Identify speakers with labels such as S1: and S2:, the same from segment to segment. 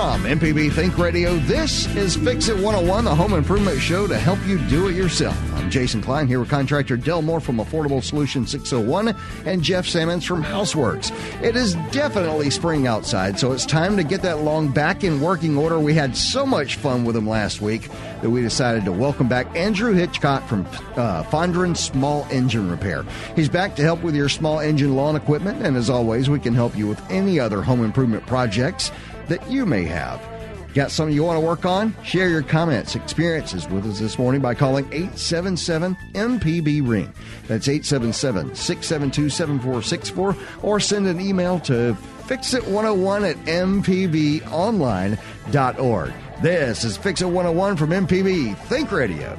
S1: From MPB Think Radio, this is Fix It 101, the home improvement show to help you do it yourself. I'm Jason Klein here with contractor Del Moore from Affordable Solution 601 and Jeff Sammons from Houseworks. It is definitely spring outside, so it's time to get that lawn back in working order. We had so much fun with them last week that we decided to welcome back Andrew Hitchcock from uh, Fondren Small Engine Repair. He's back to help with your small engine lawn equipment, and as always, we can help you with any other home improvement projects that you may have. Got something you want to work on? Share your comments, experiences with us this morning by calling 877 MPB Ring. That's 877 672 7464 or send an email to fixit101 at mpbonline.org. This is Fix It 101 from MPB Think Radio.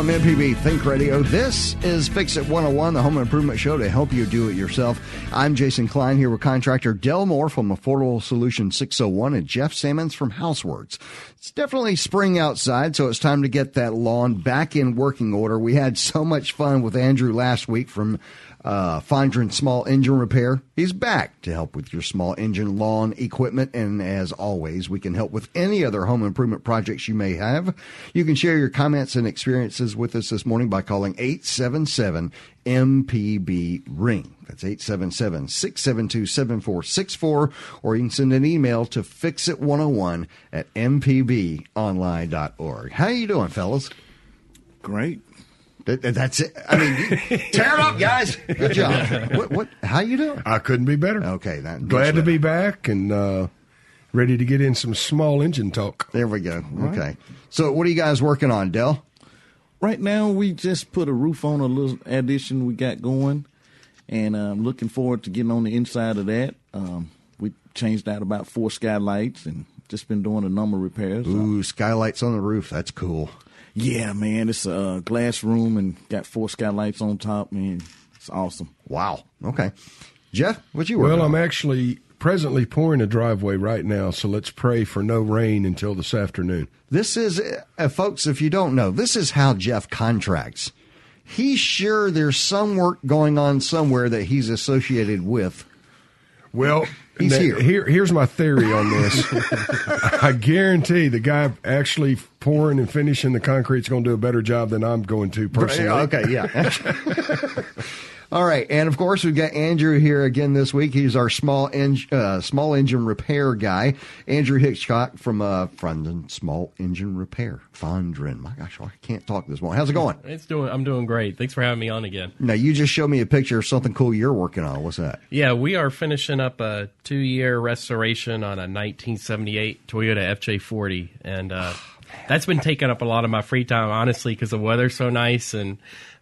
S1: From MPB Think Radio, this is Fix It 101, the home improvement show to help you do it yourself. I'm Jason Klein here with contractor Del Moore from Affordable Solution 601 and Jeff Sammons from Houseworks. It's definitely spring outside, so it's time to get that lawn back in working order. We had so much fun with Andrew last week from uh, Fondren Small Engine Repair. He's back to help with your small engine lawn equipment. And as always, we can help with any other home improvement projects you may have. You can share your comments and experiences with us this morning by calling 877 MPB Ring. That's 877 672 7464. Or you can send an email to fixit101 at mpbonline.org. How you doing, fellas?
S2: Great.
S1: That, that's it. I mean, tear it up, guys. Good job. What? What? How you doing?
S3: I couldn't be better.
S1: Okay, that,
S3: Glad to be back and uh, ready to get in some small engine talk.
S1: There we go. Okay. So, what are you guys working on, Del?
S2: Right now, we just put a roof on a little addition we got going, and I'm looking forward to getting on the inside of that. Um, we changed out about four skylights and just been doing a number of repairs.
S1: Uh, Ooh, skylights on the roof. That's cool.
S2: Yeah, man, it's a uh, glass room and got four skylights on top, man. It's awesome.
S1: Wow. Okay. Jeff, what you working
S3: Well,
S1: working
S3: I'm actually presently pouring a driveway right now, so let's pray for no rain until this afternoon.
S1: This is, uh, folks, if you don't know, this is how Jeff contracts. He's sure there's some work going on somewhere that he's associated with.
S3: Well,
S1: He's
S3: now,
S1: here.
S3: Here's my theory on this. I guarantee the guy actually pouring and finishing the concrete is going to do a better job than I'm going to personally.
S1: Okay, yeah. All right, and of course we've got Andrew here again this week. He's our small en- uh, small engine repair guy, Andrew Hitchcock from uh, Fondren Small Engine Repair. Fondren, my gosh, I can't talk this morning. How's it going?
S4: It's doing. I'm doing great. Thanks for having me on again.
S1: Now you just showed me a picture of something cool you're working on. What's that?
S4: Yeah, we are finishing up a two-year restoration on a 1978 Toyota FJ40, and uh, that's been taking up a lot of my free time, honestly, because the weather's so nice, and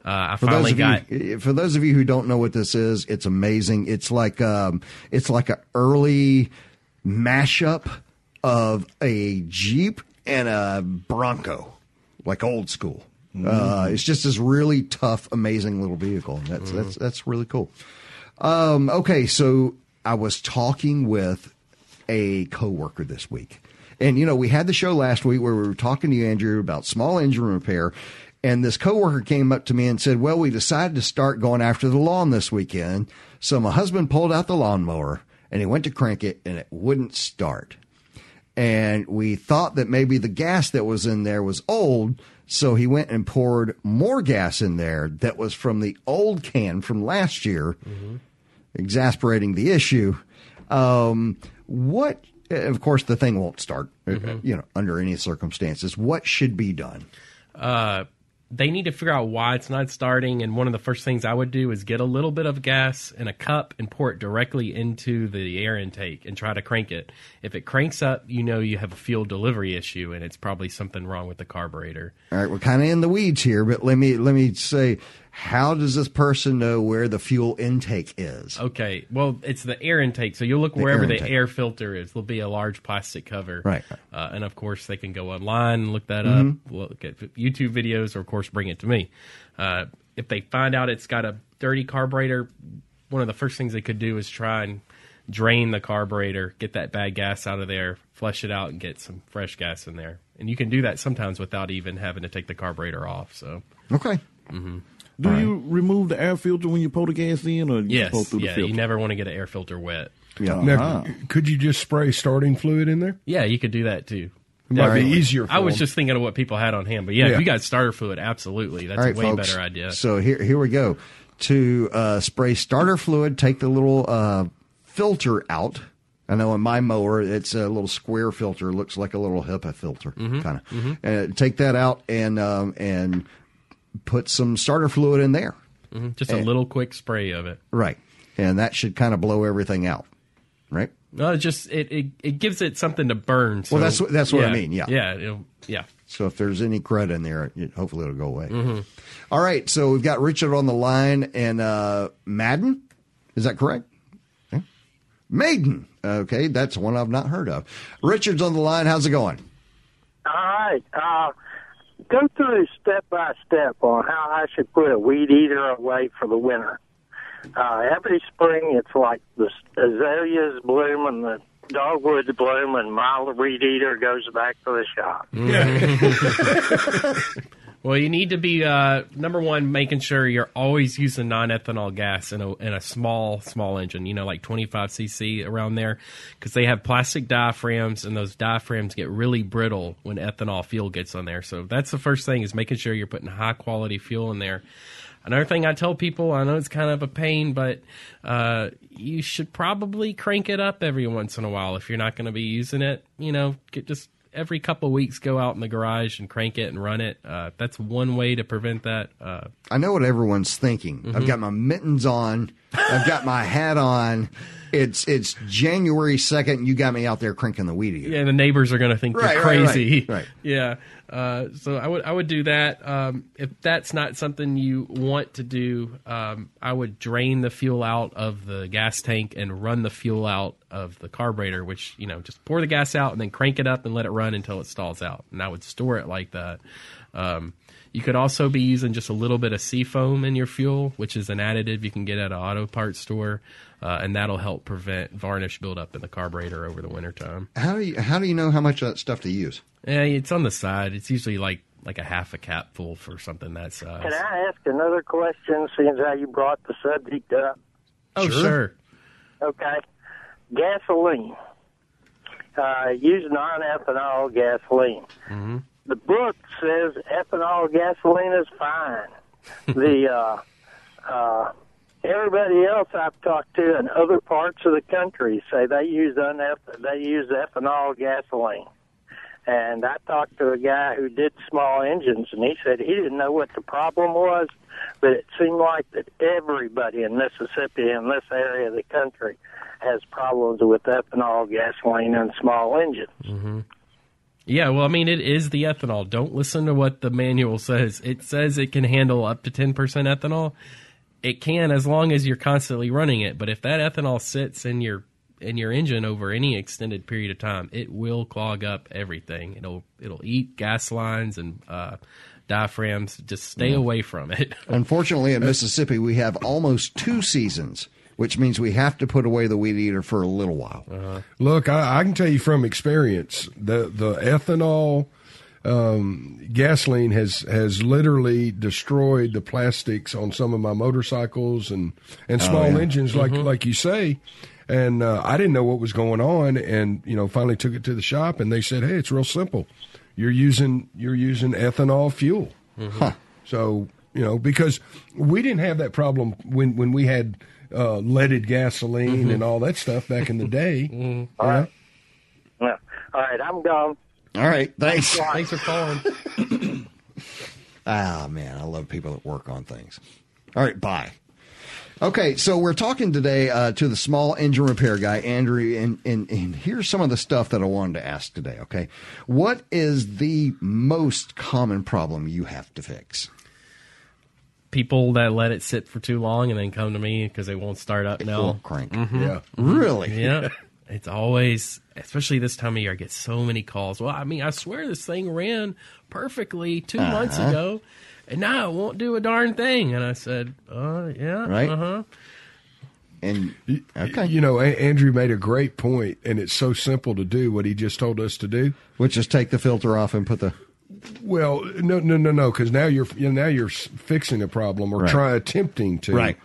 S4: uh, I
S1: For
S4: finally
S1: those
S4: got.
S1: of you, for those of you who don't know what this is, it's amazing. It's like um, it's like a early mashup of a Jeep and a Bronco, like old school. Uh, it's just this really tough, amazing little vehicle. That's that's that's really cool. Um, okay, so I was talking with a coworker this week. And you know, we had the show last week where we were talking to you, Andrew, about small engine repair. And this coworker came up to me and said, Well, we decided to start going after the lawn this weekend. So my husband pulled out the lawnmower and he went to crank it and it wouldn't start. And we thought that maybe the gas that was in there was old. So he went and poured more gas in there that was from the old can from last year exasperating the issue. Um, what, of course, the thing won't start, uh, you know, under any circumstances. What should be done?
S4: Uh, they need to figure out why it's not starting, and one of the first things I would do is get a little bit of gas in a cup and pour it directly into the air intake and try to crank it. If it cranks up, you know you have a fuel delivery issue, and it's probably something wrong with the carburetor.
S1: All right, we're kind of in the weeds here, but let me let me say, How does this person know where the fuel intake is?
S4: Okay, well, it's the air intake. So you'll look wherever
S1: air
S4: the air filter is. There'll be a large plastic cover,
S1: Right.
S4: Uh, and of course, they can go online and look that
S1: Mm-hmm.
S4: up. Look at YouTube videos, or of course, bring it to me. Uh, if they find out it's got a dirty carburetor, one of the first things they could do is try and drain the carburetor, get that bad gas out of there, flush it out, and get some fresh gas in there. And you can do that sometimes without even having to take the carburetor off. So
S1: Okay.
S2: Do you remove the air filter when you pour the gas in, or you
S4: yes,
S2: pour through the
S4: yeah,
S2: filter?
S4: you never want to get an air filter wet.
S1: Yeah.
S3: Now, could you just spray starting fluid in there?
S4: Yeah, you could do that too.
S3: It might
S4: Definitely.
S3: be easier. For
S4: I was
S3: them.
S4: just thinking of what people had on hand, but yeah,
S3: Yeah.
S4: if you got starter fluid, absolutely, that's
S1: All right,
S4: a way
S1: folks.
S4: better idea.
S1: So here, here we go. To uh, spray starter fluid, take the little uh, filter out. I know in my mower, it's a little square filter, looks like a little HEPA filter,
S4: Mm-hmm.
S1: kind of. And take that out and um, and put some starter fluid in there.
S4: Just a little quick spray of it.
S1: Right, and that should kind of blow everything out. Right.
S4: No, it just it, it, it gives it something to burn. So,
S1: Well, that's what- that's what I mean, yeah.
S4: yeah, yeah.
S1: So if there's any crud in there, it, hopefully it'll go away.
S4: Mm-hmm.
S1: All right. So we've got Richard on the line and uh, Madden. Is that correct? Okay. Maiden. Okay, that's one I've not heard of. Richard's on the line. How's it going?
S5: All right. Uh, go through step by step on how I should put a weed eater away for the winter. Uh, every spring, it's like the azaleas bloom and the dogwoods bloom, and my weed eater goes back to the shop.
S4: Well, you need to be uh, number one, making sure you're always using non-ethanol gas in a in a small small engine. You know, like 25 cc around there, because they have plastic diaphragms, and those diaphragms get really brittle when ethanol fuel gets on there. So that's the first thing is making sure you're putting high quality fuel in there. Another thing I tell people, I know it's kind of a pain, but uh, you should probably crank it up every once in a while if you're not going to be using it. You know, get just every couple of weeks go out in the garage and crank it and run it. Uh, that's one way to prevent that. Uh,
S1: I know what everyone's thinking.
S4: Mm-hmm.
S1: I've got my mittens on. I've got my hat on. It's it's January second. You got me out there cranking the weed eater.
S4: yeah, the neighbors are going to think
S1: Right,
S4: you're
S1: right, right,
S4: crazy.
S1: right.
S4: Yeah. Uh, so I would I would do that. Um, if that's not something you want to do, um, I would drain the fuel out of the gas tank and run the fuel out of the carburetor. Which you know, just pour the gas out and then crank it up and let it run until it stalls out. And I would store it like that. Um, you could also be using just a little bit of seafoam in your fuel, which is an additive you can get at an auto parts store, uh, and that'll help prevent varnish buildup in the carburetor over the wintertime.
S1: How do you how do you know how much of that stuff to use?
S4: Yeah, it's on the side. It's usually like like a half a cap full for something that size.
S5: Can I ask another question, seeing as how you brought the subject up?
S4: oh,
S1: Sure.
S4: sure.
S5: Okay. Gasoline. Uh, use non-ethanol gasoline. The book says ethanol gasoline is fine. the uh, uh, everybody else I've talked to in other parts of the country say they use uneth- they use ethanol gasoline. And I talked to a guy who did small engines, and he said he didn't know what the problem was, but it seemed like that everybody in Mississippi in this area of the country has problems with ethanol gasoline and small engines.
S4: Yeah, well, I mean, it is the ethanol. Don't listen to what the manual says. It says it can handle up to 10% ethanol. It can as long as you're constantly running it. But if that ethanol sits in your in your engine over any extended period of time, it will clog up everything. It'll it'll eat gas lines and uh, diaphragms. Just stay away from it.
S1: Unfortunately, in Mississippi, we have almost two seasons, which means we have to put away the weed eater for a little while.
S3: Look, I, I can tell you from experience, the the ethanol um, gasoline has has literally destroyed the plastics on some of my motorcycles and and small engines, like like you say. And uh, I didn't know what was going on, and you know, finally took it to the shop, and they said, "Hey, it's real simple. You're using you're using ethanol fuel."
S1: Huh.
S3: So you know, because we didn't have that problem when when we had uh, leaded gasoline and all that stuff back in the day. You know?
S5: Yeah. All right, I'm gone.
S1: All right, thanks.
S4: Thanks for calling.
S1: Ah, man, I love people that work on things. All right, bye. Okay, so we're talking today uh, to the small engine repair guy, Andrew, and, and, and here's some of the stuff that I wanted to ask today, okay? What is the most common problem you have to fix?
S4: People that let it sit for too long and then come to me because they won't start up
S1: Full
S4: now.
S1: crank.
S3: Yeah.
S1: Really?
S4: Yeah. It's always, especially this time of year, I get so many calls. Well, I mean, I swear this thing ran perfectly 2
S1: Uh-huh.
S4: months ago, and now it won't do a darn thing. And I said, uh, yeah,
S1: Right.
S4: uh huh.
S1: And okay,
S3: You know, A- Andrew made a great point, and it's so simple to do what he just told us to do.
S1: which is take the filter off and put the
S3: Well, no, no, no, no, because now you're you know, now you're fixing a problem or
S1: Right.
S3: try attempting to
S1: right.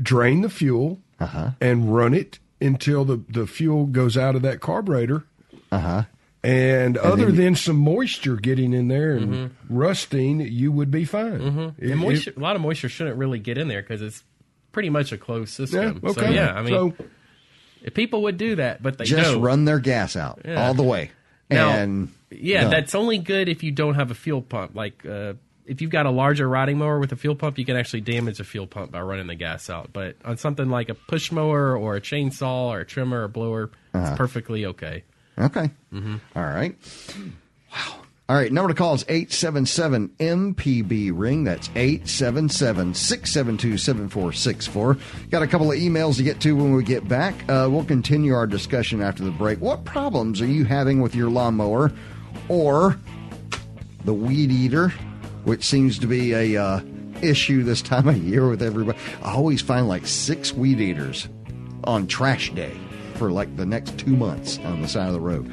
S3: drain the fuel
S1: Uh-huh.
S3: and run it until the the fuel goes out of that carburetor.
S1: Uh huh.
S3: And, other
S1: then-
S3: than some moisture getting in there and rusting, you would be fine.
S4: Mm-hmm. And
S3: it-
S4: moisture, a lot of moisture shouldn't really get in there because it's pretty much a closed
S3: yeah,
S4: system.
S3: okay.
S4: So, yeah, I mean,
S3: So,
S4: if people would do that, but they
S1: Just
S4: don't.
S1: run their gas out
S4: Yeah.
S1: all the way.
S4: Now,
S1: and
S4: yeah,
S1: done.
S4: that's only good if you don't have a fuel pump. Like uh, if you've got a larger riding mower with a fuel pump, you can actually damage a fuel pump by running the gas out. But on something like a push mower or a chainsaw or a trimmer or blower,
S1: Uh-huh.
S4: it's perfectly okay.
S1: Okay.
S4: Mm-hmm.
S1: All right. Wow. All right. Number to call is 877 MPB ring. That's 877 672 7464. Got a couple of emails to get to when we get back. Uh, we'll continue our discussion after the break. What problems are you having with your lawnmower or the weed eater, which seems to be a uh, issue this time of year with everybody? I always find like six weed eaters on trash day for like the next two months on the side of the road.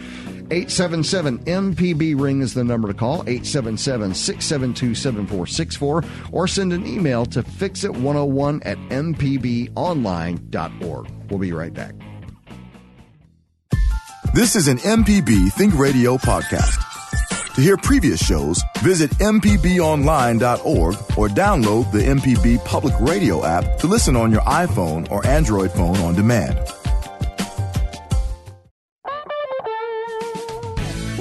S1: 877 MPB ring is the number to call 877 672 7464 or send an email to fixit101 at mpbonline.org. We'll be right back.
S6: This is an MPB Think Radio podcast. To hear previous shows, visit MPBOnline.org or download the MPB Public Radio app to listen on your iPhone or Android phone on demand.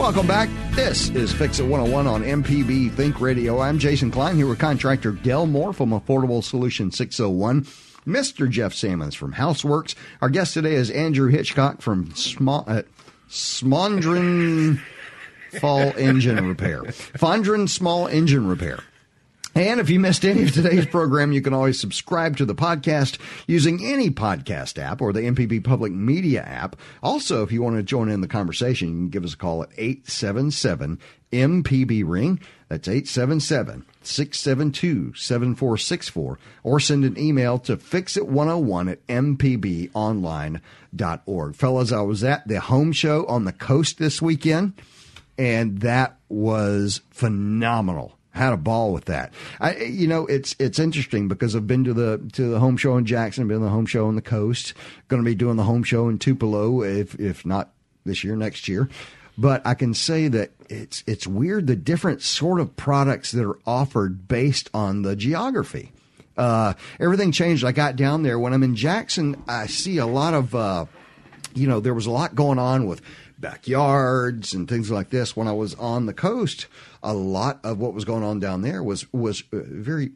S1: Welcome back. This is Fix It 101 on MPB Think Radio. I'm Jason Klein here with contractor Del Moore from Affordable Solution 601. Mr. Jeff Sammons from Houseworks. Our guest today is Andrew Hitchcock from Sma- uh, Smondron Fall Engine Repair. Fondren Small Engine Repair. And if you missed any of today's program, you can always subscribe to the podcast using any podcast app or the MPB Public Media app. Also, if you want to join in the conversation, you can give us a call at 877 MPB Ring. That's 877 672 7464. Or send an email to fixit101 at mpbonline.org. Fellas, I was at the home show on the coast this weekend and that was phenomenal. Had a ball with that. I, you know, it's it's interesting because I've been to the to the home show in Jackson, been to the home show on the coast. Going to be doing the home show in Tupelo, if if not this year, next year. But I can say that it's it's weird the different sort of products that are offered based on the geography. Uh, everything changed. I got down there when I'm in Jackson. I see a lot of. Uh, you know, there was a lot going on with backyards and things like this. When I was on the coast, a lot of what was going on down there was was uh, very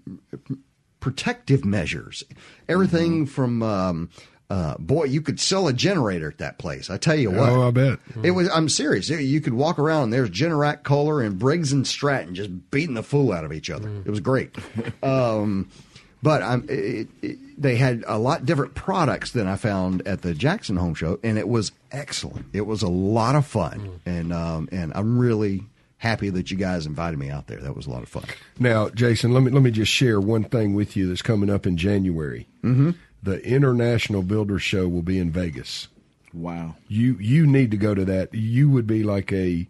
S1: protective measures. Everything from um, uh, boy, you could sell a generator at that place. I tell you what.
S3: oh, I bet.
S1: It was. I'm serious. You could walk around. and There's Generac, Kohler, and Briggs and Stratton just beating the fool out of each other. It was great. um, but I'm, it, it, they had a lot different products than I found at the Jackson Home Show, and it was excellent. It was a lot of fun, and um, and I'm really happy that you guys invited me out there. That was a lot of fun.
S3: Now, Jason, let me let me just share one thing with you that's coming up in January. Mm-hmm. The International Builder Show will be in Vegas.
S2: Wow.
S3: You you need to go to that. You would be like a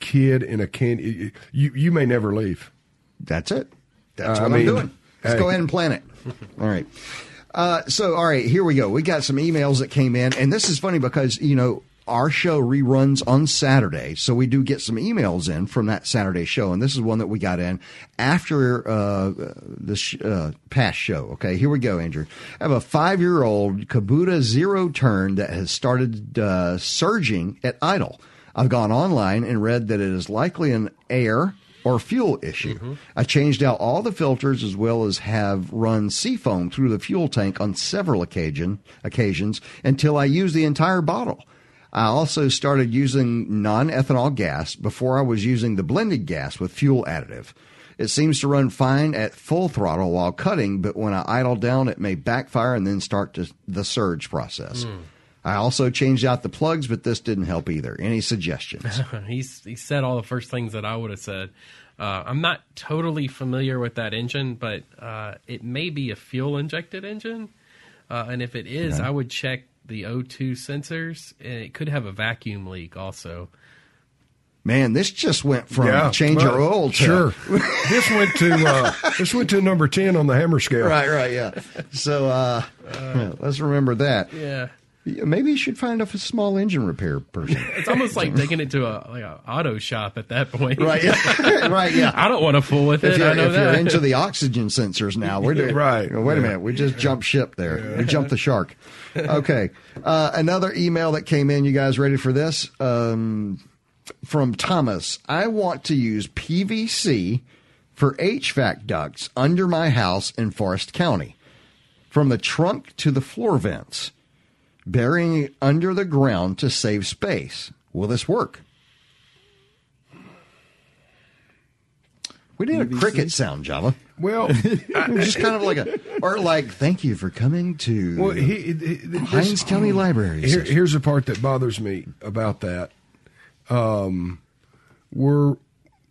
S3: kid in a candy. You you may never leave.
S1: That's it. That's
S3: I
S1: what
S3: mean,
S1: I'm doing. Let's
S3: hey.
S1: go ahead and plan it. All right. Uh, so, all right, here we go. We got some emails that came in, and this is funny because you know our show reruns on Saturday, so we do get some emails in from that Saturday show, and this is one that we got in after uh, the sh- uh, past show. Okay, here we go, Andrew. I have a five-year-old Kubota zero turn that has started uh, surging at idle. I've gone online and read that it is likely an air or fuel issue. Mm-hmm. I changed out all the filters as well as have run seafoam through the fuel tank on several occasion occasions until I used the entire bottle. I also started using non-ethanol gas before I was using the blended gas with fuel additive. It seems to run fine at full throttle while cutting, but when I idle down, it may backfire and then start to, the surge process. Hmm. I also changed out the plugs, but this didn't help either. Any suggestions?
S4: He's he said all the first things that I would have said. Uh, I'm not totally familiar with that engine, but uh, it may be a fuel injected engine, uh, and if it is, I would check the O2 sensors. and It could have a vacuum leak also.
S1: Man, this just went from change your
S3: well,
S1: oil to
S3: Sure. this went to uh, this went to number ten on the hammer scale.
S1: Right, right, yeah. So uh, yeah, let's remember that.
S4: Yeah,
S1: Yeah, Maybe you should find a small engine repair person.
S4: it's almost like taking it to a like a auto shop at that point.
S1: right, yeah. right, yeah.
S4: I don't want to fool with
S1: If,
S4: it.
S1: you're,
S4: I know
S1: if you're into the oxygen sensors now, we're doing
S3: Right.
S1: Wait a minute, we just jumped ship there. We jumped the shark. Okay, uh, another email that came in. You guys ready for this? Um, from Thomas. I want to use PVC for HVAC ducts under my house in Forrest County, from the trunk to the floor vents, burying it under the ground to save space. Will this work? We did a cricket sound, Java.
S3: Well,
S1: just kind of like a, or like, thank you for coming to
S3: well, he, he,
S1: Hinds County Library.
S3: Here, here's the part that bothers me about that. Um, we're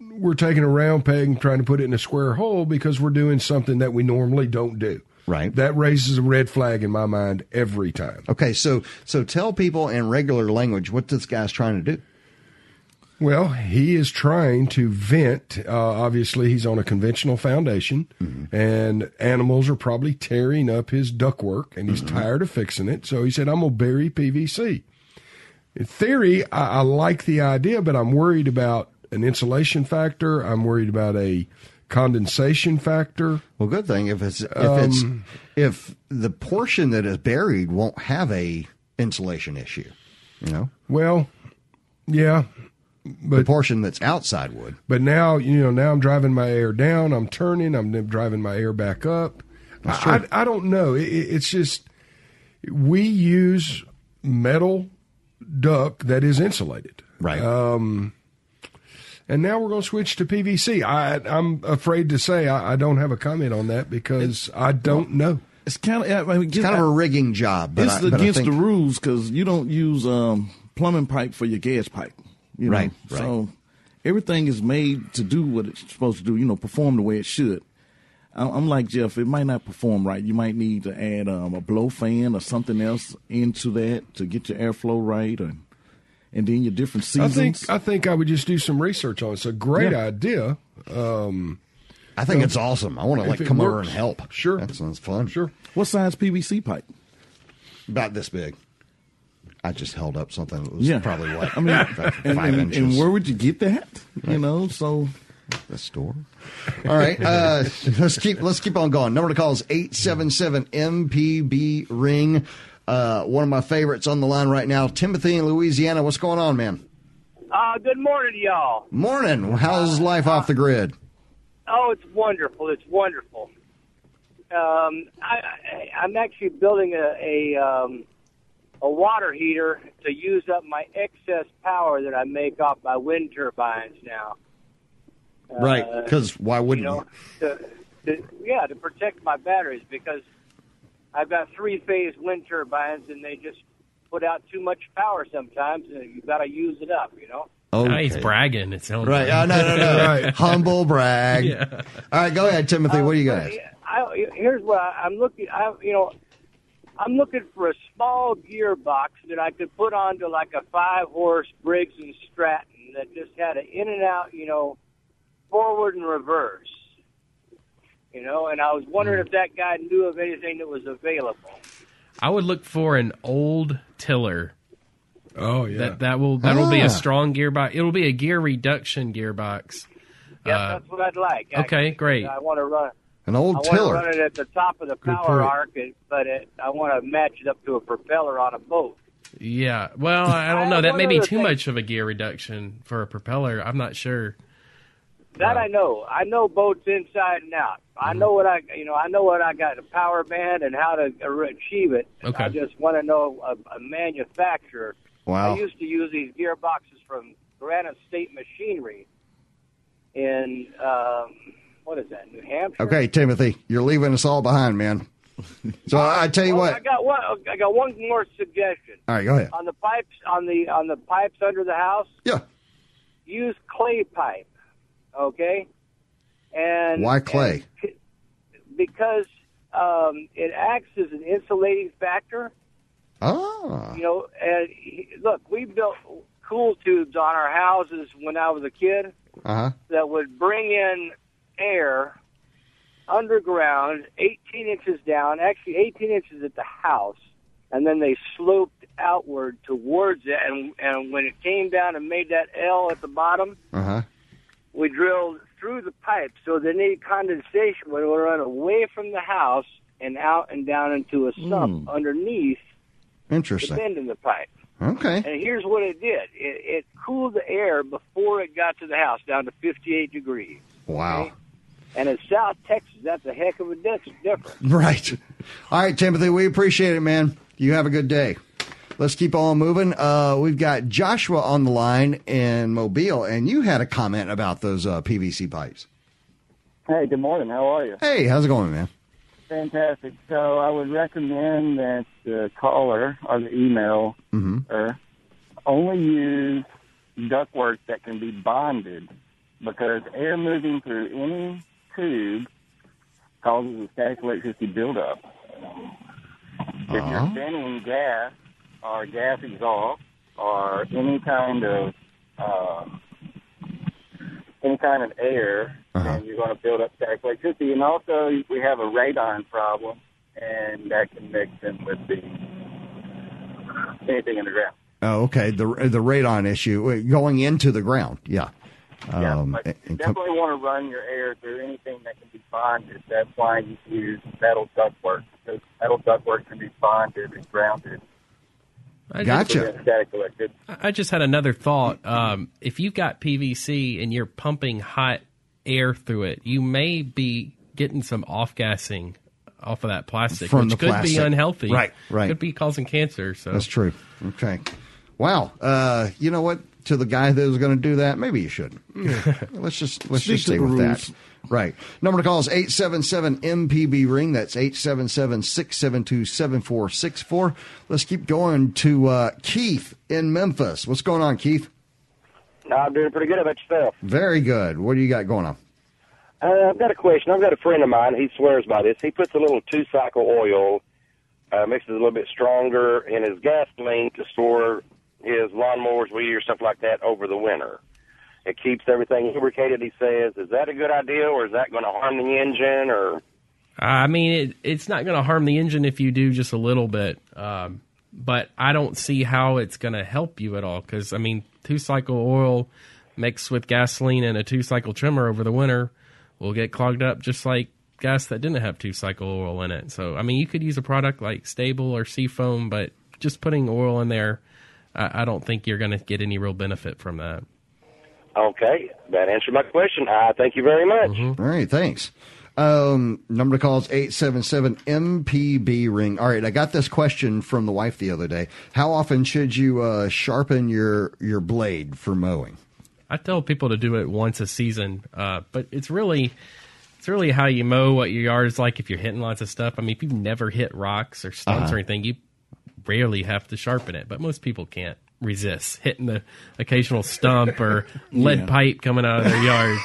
S3: we're taking a round peg and trying to put it in a square hole because we're doing something that we normally don't do.
S1: Right.
S3: That raises a red flag in my mind every time.
S1: Okay, so so tell people in regular language what this guy's trying to do.
S3: Well, he is trying to vent. Uh, obviously, he's on a conventional foundation, and animals are probably tearing up his ductwork, and he's tired of fixing it. So he said, "I'm gonna bury PVC." In theory, I, I like the idea, but I'm worried about an insulation factor. I'm worried about a condensation factor.
S1: Well, good thing if it's if it's um, if the portion that is buried won't have a insulation issue, you know,
S3: Well, yeah,
S1: the
S3: but
S1: portion that's outside would.
S3: But now, you know, now I'm driving my air down. I'm turning. I'm driving my air back up. I, I, I don't know. It, it- it's just we use metal duct that is insulated,
S1: Right.
S3: Um, and now we're going to switch to PVC. I, I'm afraid to say I, I don't have a comment on that because I don't know.
S2: It's kind of I mean,
S1: it's kind of a rigging job, but
S2: it's
S1: I, but
S2: against
S1: think,
S2: the rules because you don't use um, plumbing pipe for your gas pipe. You know?
S1: Right, right.
S2: So everything is made to do what it's supposed to do. You know, perform the way it should. I- I'm like Jeff. It might not perform right. You might need to add um, a blow fan or something else into that to get your airflow right, and and then your different
S3: I
S2: seasons.
S3: think I think I would just do some research on it. It's a great
S2: Yeah.
S3: idea.
S1: I think it's awesome. I want to like
S3: it
S1: come over and help.
S3: Sure.
S1: that sounds fun.
S3: Sure.
S2: what size PVC pipe?
S1: about this big. I just held up something that was
S2: Yeah.
S1: probably what
S2: I mean,
S1: about
S2: and,
S1: five
S2: and,
S1: inches.
S2: and where would you get that? You know, so
S1: the store. All right, uh, let's keep let's keep on going. Number to call is eight seven seven MPB ring. Uh, one of my favorites on the line right now, Timothy in Louisiana. What's going on, man?
S7: Uh, good morning, y'all.
S1: Morning. How's life off the grid?
S7: Oh, it's wonderful. It's wonderful. Um, I, I, I'm actually building a a, um, a water heater to use up my excess power that I make off my wind turbines now.
S1: right,
S7: Uh,
S1: because why wouldn't you?
S7: know, to, to, yeah, to protect my batteries because I've got three phase wind turbines and they just put out too much power sometimes and you've got to use it up, you know?
S1: you?
S4: Now he's bragging. It sounds
S1: Right. Oh, no, no, no.
S3: Right.
S1: Humble brag.
S4: Yeah.
S1: All right, go ahead, Timothy. what do you got?
S7: I, here's what I, I'm looking. I, you know, I'm looking for a small gearbox that I could put onto like a five horse Briggs and Stratton that just had an in and out, you know, forward and reverse. You know, and I was wondering if that guy knew of anything that was available.
S4: I would look for an old tiller.
S3: Oh yeah.
S4: That that will that will be
S1: Ah.
S4: a strong gearbox. It'll be a gear reduction gearbox.
S7: Yeah,
S4: Uh,
S7: that's what I'd like.
S4: okay,
S7: actually.
S4: great.
S7: I want to run.
S1: An old
S7: I
S1: old
S7: want to
S1: tiller.
S7: run it at the top of the power
S3: point.
S7: arc, and- but it, I want to match it up to a propeller on a boat.
S4: Yeah. Well, I don't
S7: I
S4: know. That may be too
S7: thing.
S4: much of a gear reduction for a propeller. I'm not sure.
S7: That I know. I know boats inside and out. I
S4: Mm-hmm.
S7: know what I, you know, I know what I got a power band and how to achieve it.
S4: Okay.
S7: I just want to know a, a manufacturer.
S1: Wow.
S7: I used to use these gearboxes from Granite State Machinery in, um, what is that? New Hampshire.
S1: Okay, Timothy, you're leaving us all behind, man. So I tell you
S7: Well,
S1: what.
S7: I got one. I got one more suggestion
S1: All right, go ahead.
S7: on the pipes on the on the pipes under the house.
S1: Yeah.
S7: Use clay pipe. Okay. And
S1: Why clay?
S7: and because um, it acts as an insulating factor.
S1: Ah.
S7: You know, and look, we built cool tubes on our houses when I was a kid
S1: Uh huh.
S7: that would bring in air underground, 18 inches down, actually 18 inches at the house, and then they sloped outward towards it. And, and when it came down and made that L at the bottom,
S1: Uh huh.
S7: We drilled through the pipe so that any condensation when it would run away from the house and out and down into a sump hmm. underneath
S1: Interesting.
S7: the bend in the pipe.
S1: Okay.
S7: And here's what it did: it, it cooled the air before it got to the house down to 58 degrees.
S1: Wow.
S7: And in South Texas, that's a heck of a difference.
S1: Right. All right, Timothy, we appreciate it, man. You have a good day. Let's keep on moving. Uh, we've got Joshua on the line in Mobile, and you had a comment about those uh, PVC pipes.
S8: Hey, good morning. How are you?
S1: Hey, how's it going, man?
S8: Fantastic. So I would recommend that the caller or the email or only use ductwork that can be bonded because air moving through any tube causes a static electricity buildup. If you're
S1: Uh-huh.
S8: gas or gas exhaust or any kind of uh, any kind of air,
S1: Uh-huh.
S8: then you're going to build up static electricity. And also, we have a radon problem, and that can mix in with the anything in the ground.
S1: Oh, okay. The the radon issue uh, going into the ground. Yeah.
S8: Yeah,
S1: Um,
S8: but you
S1: and com-
S8: definitely want to run your air through anything that can be bonded. That's why you use metal ductwork because metal ductwork can be bonded and grounded.
S4: I
S1: Gotcha.
S4: just,
S8: Prevent static electricity.
S4: I just had another thought. Um, if you've got PVC and you're pumping hot air through it, you may be getting some off gassing off of that plastic,
S1: From
S4: which
S1: the
S4: could
S1: plastic.
S4: be unhealthy.
S1: Right, right.
S4: Could be causing cancer. So
S1: That's true. Okay. Wow. Uh, you know what? To the guy that was going to do that, maybe you shouldn't. let's just let's
S2: Stick
S1: just
S2: to
S1: stay with
S2: rules.
S1: that. Right. Number to call is 877 MPB ring. That's 877 672 7464. Let's keep going to uh, Keith in Memphis. What's going on, Keith?
S9: I'm doing pretty good. About yourself?
S1: Very good. What do you got going on?
S9: Uh, I've got a question. I've got a friend of mine. He swears by this. He puts a little two-cycle oil, uh, mixes it a little bit stronger in his gasoline to store his lawnmowers, weed, or stuff like that over the winter. It keeps everything lubricated. He says, "Is that a good idea, or is that going to harm the engine?" Or
S4: I mean, it, it's not going to harm the engine if you do just a little bit. Um, but I don't see how it's going to help you at all because, I mean, two cycle oil mixed with gasoline and a two cycle trimmer over the winter will get clogged up just like gas that didn't have two cycle oil in it. So, I mean, you could use a product like STA-BIL or Seafoam, but just putting oil in there, I, I don't think you're going to get any real benefit from that.
S9: Okay, that answered my question. I thank you very much.
S1: All right, thanks. Um, number to call is 877 MPB ring. All right, I got this question from the wife the other day. How often should you uh, sharpen your, your blade for mowing?
S4: I tell people to do it once a season, uh, but it's really it's really how you mow what your yard is like. If you're hitting lots of stuff, I mean, if you've never hit rocks or stumps or anything, you rarely have to sharpen it. But most people can't resist hitting the occasional stump or lead
S2: Yeah.
S4: pipe coming out of their yard.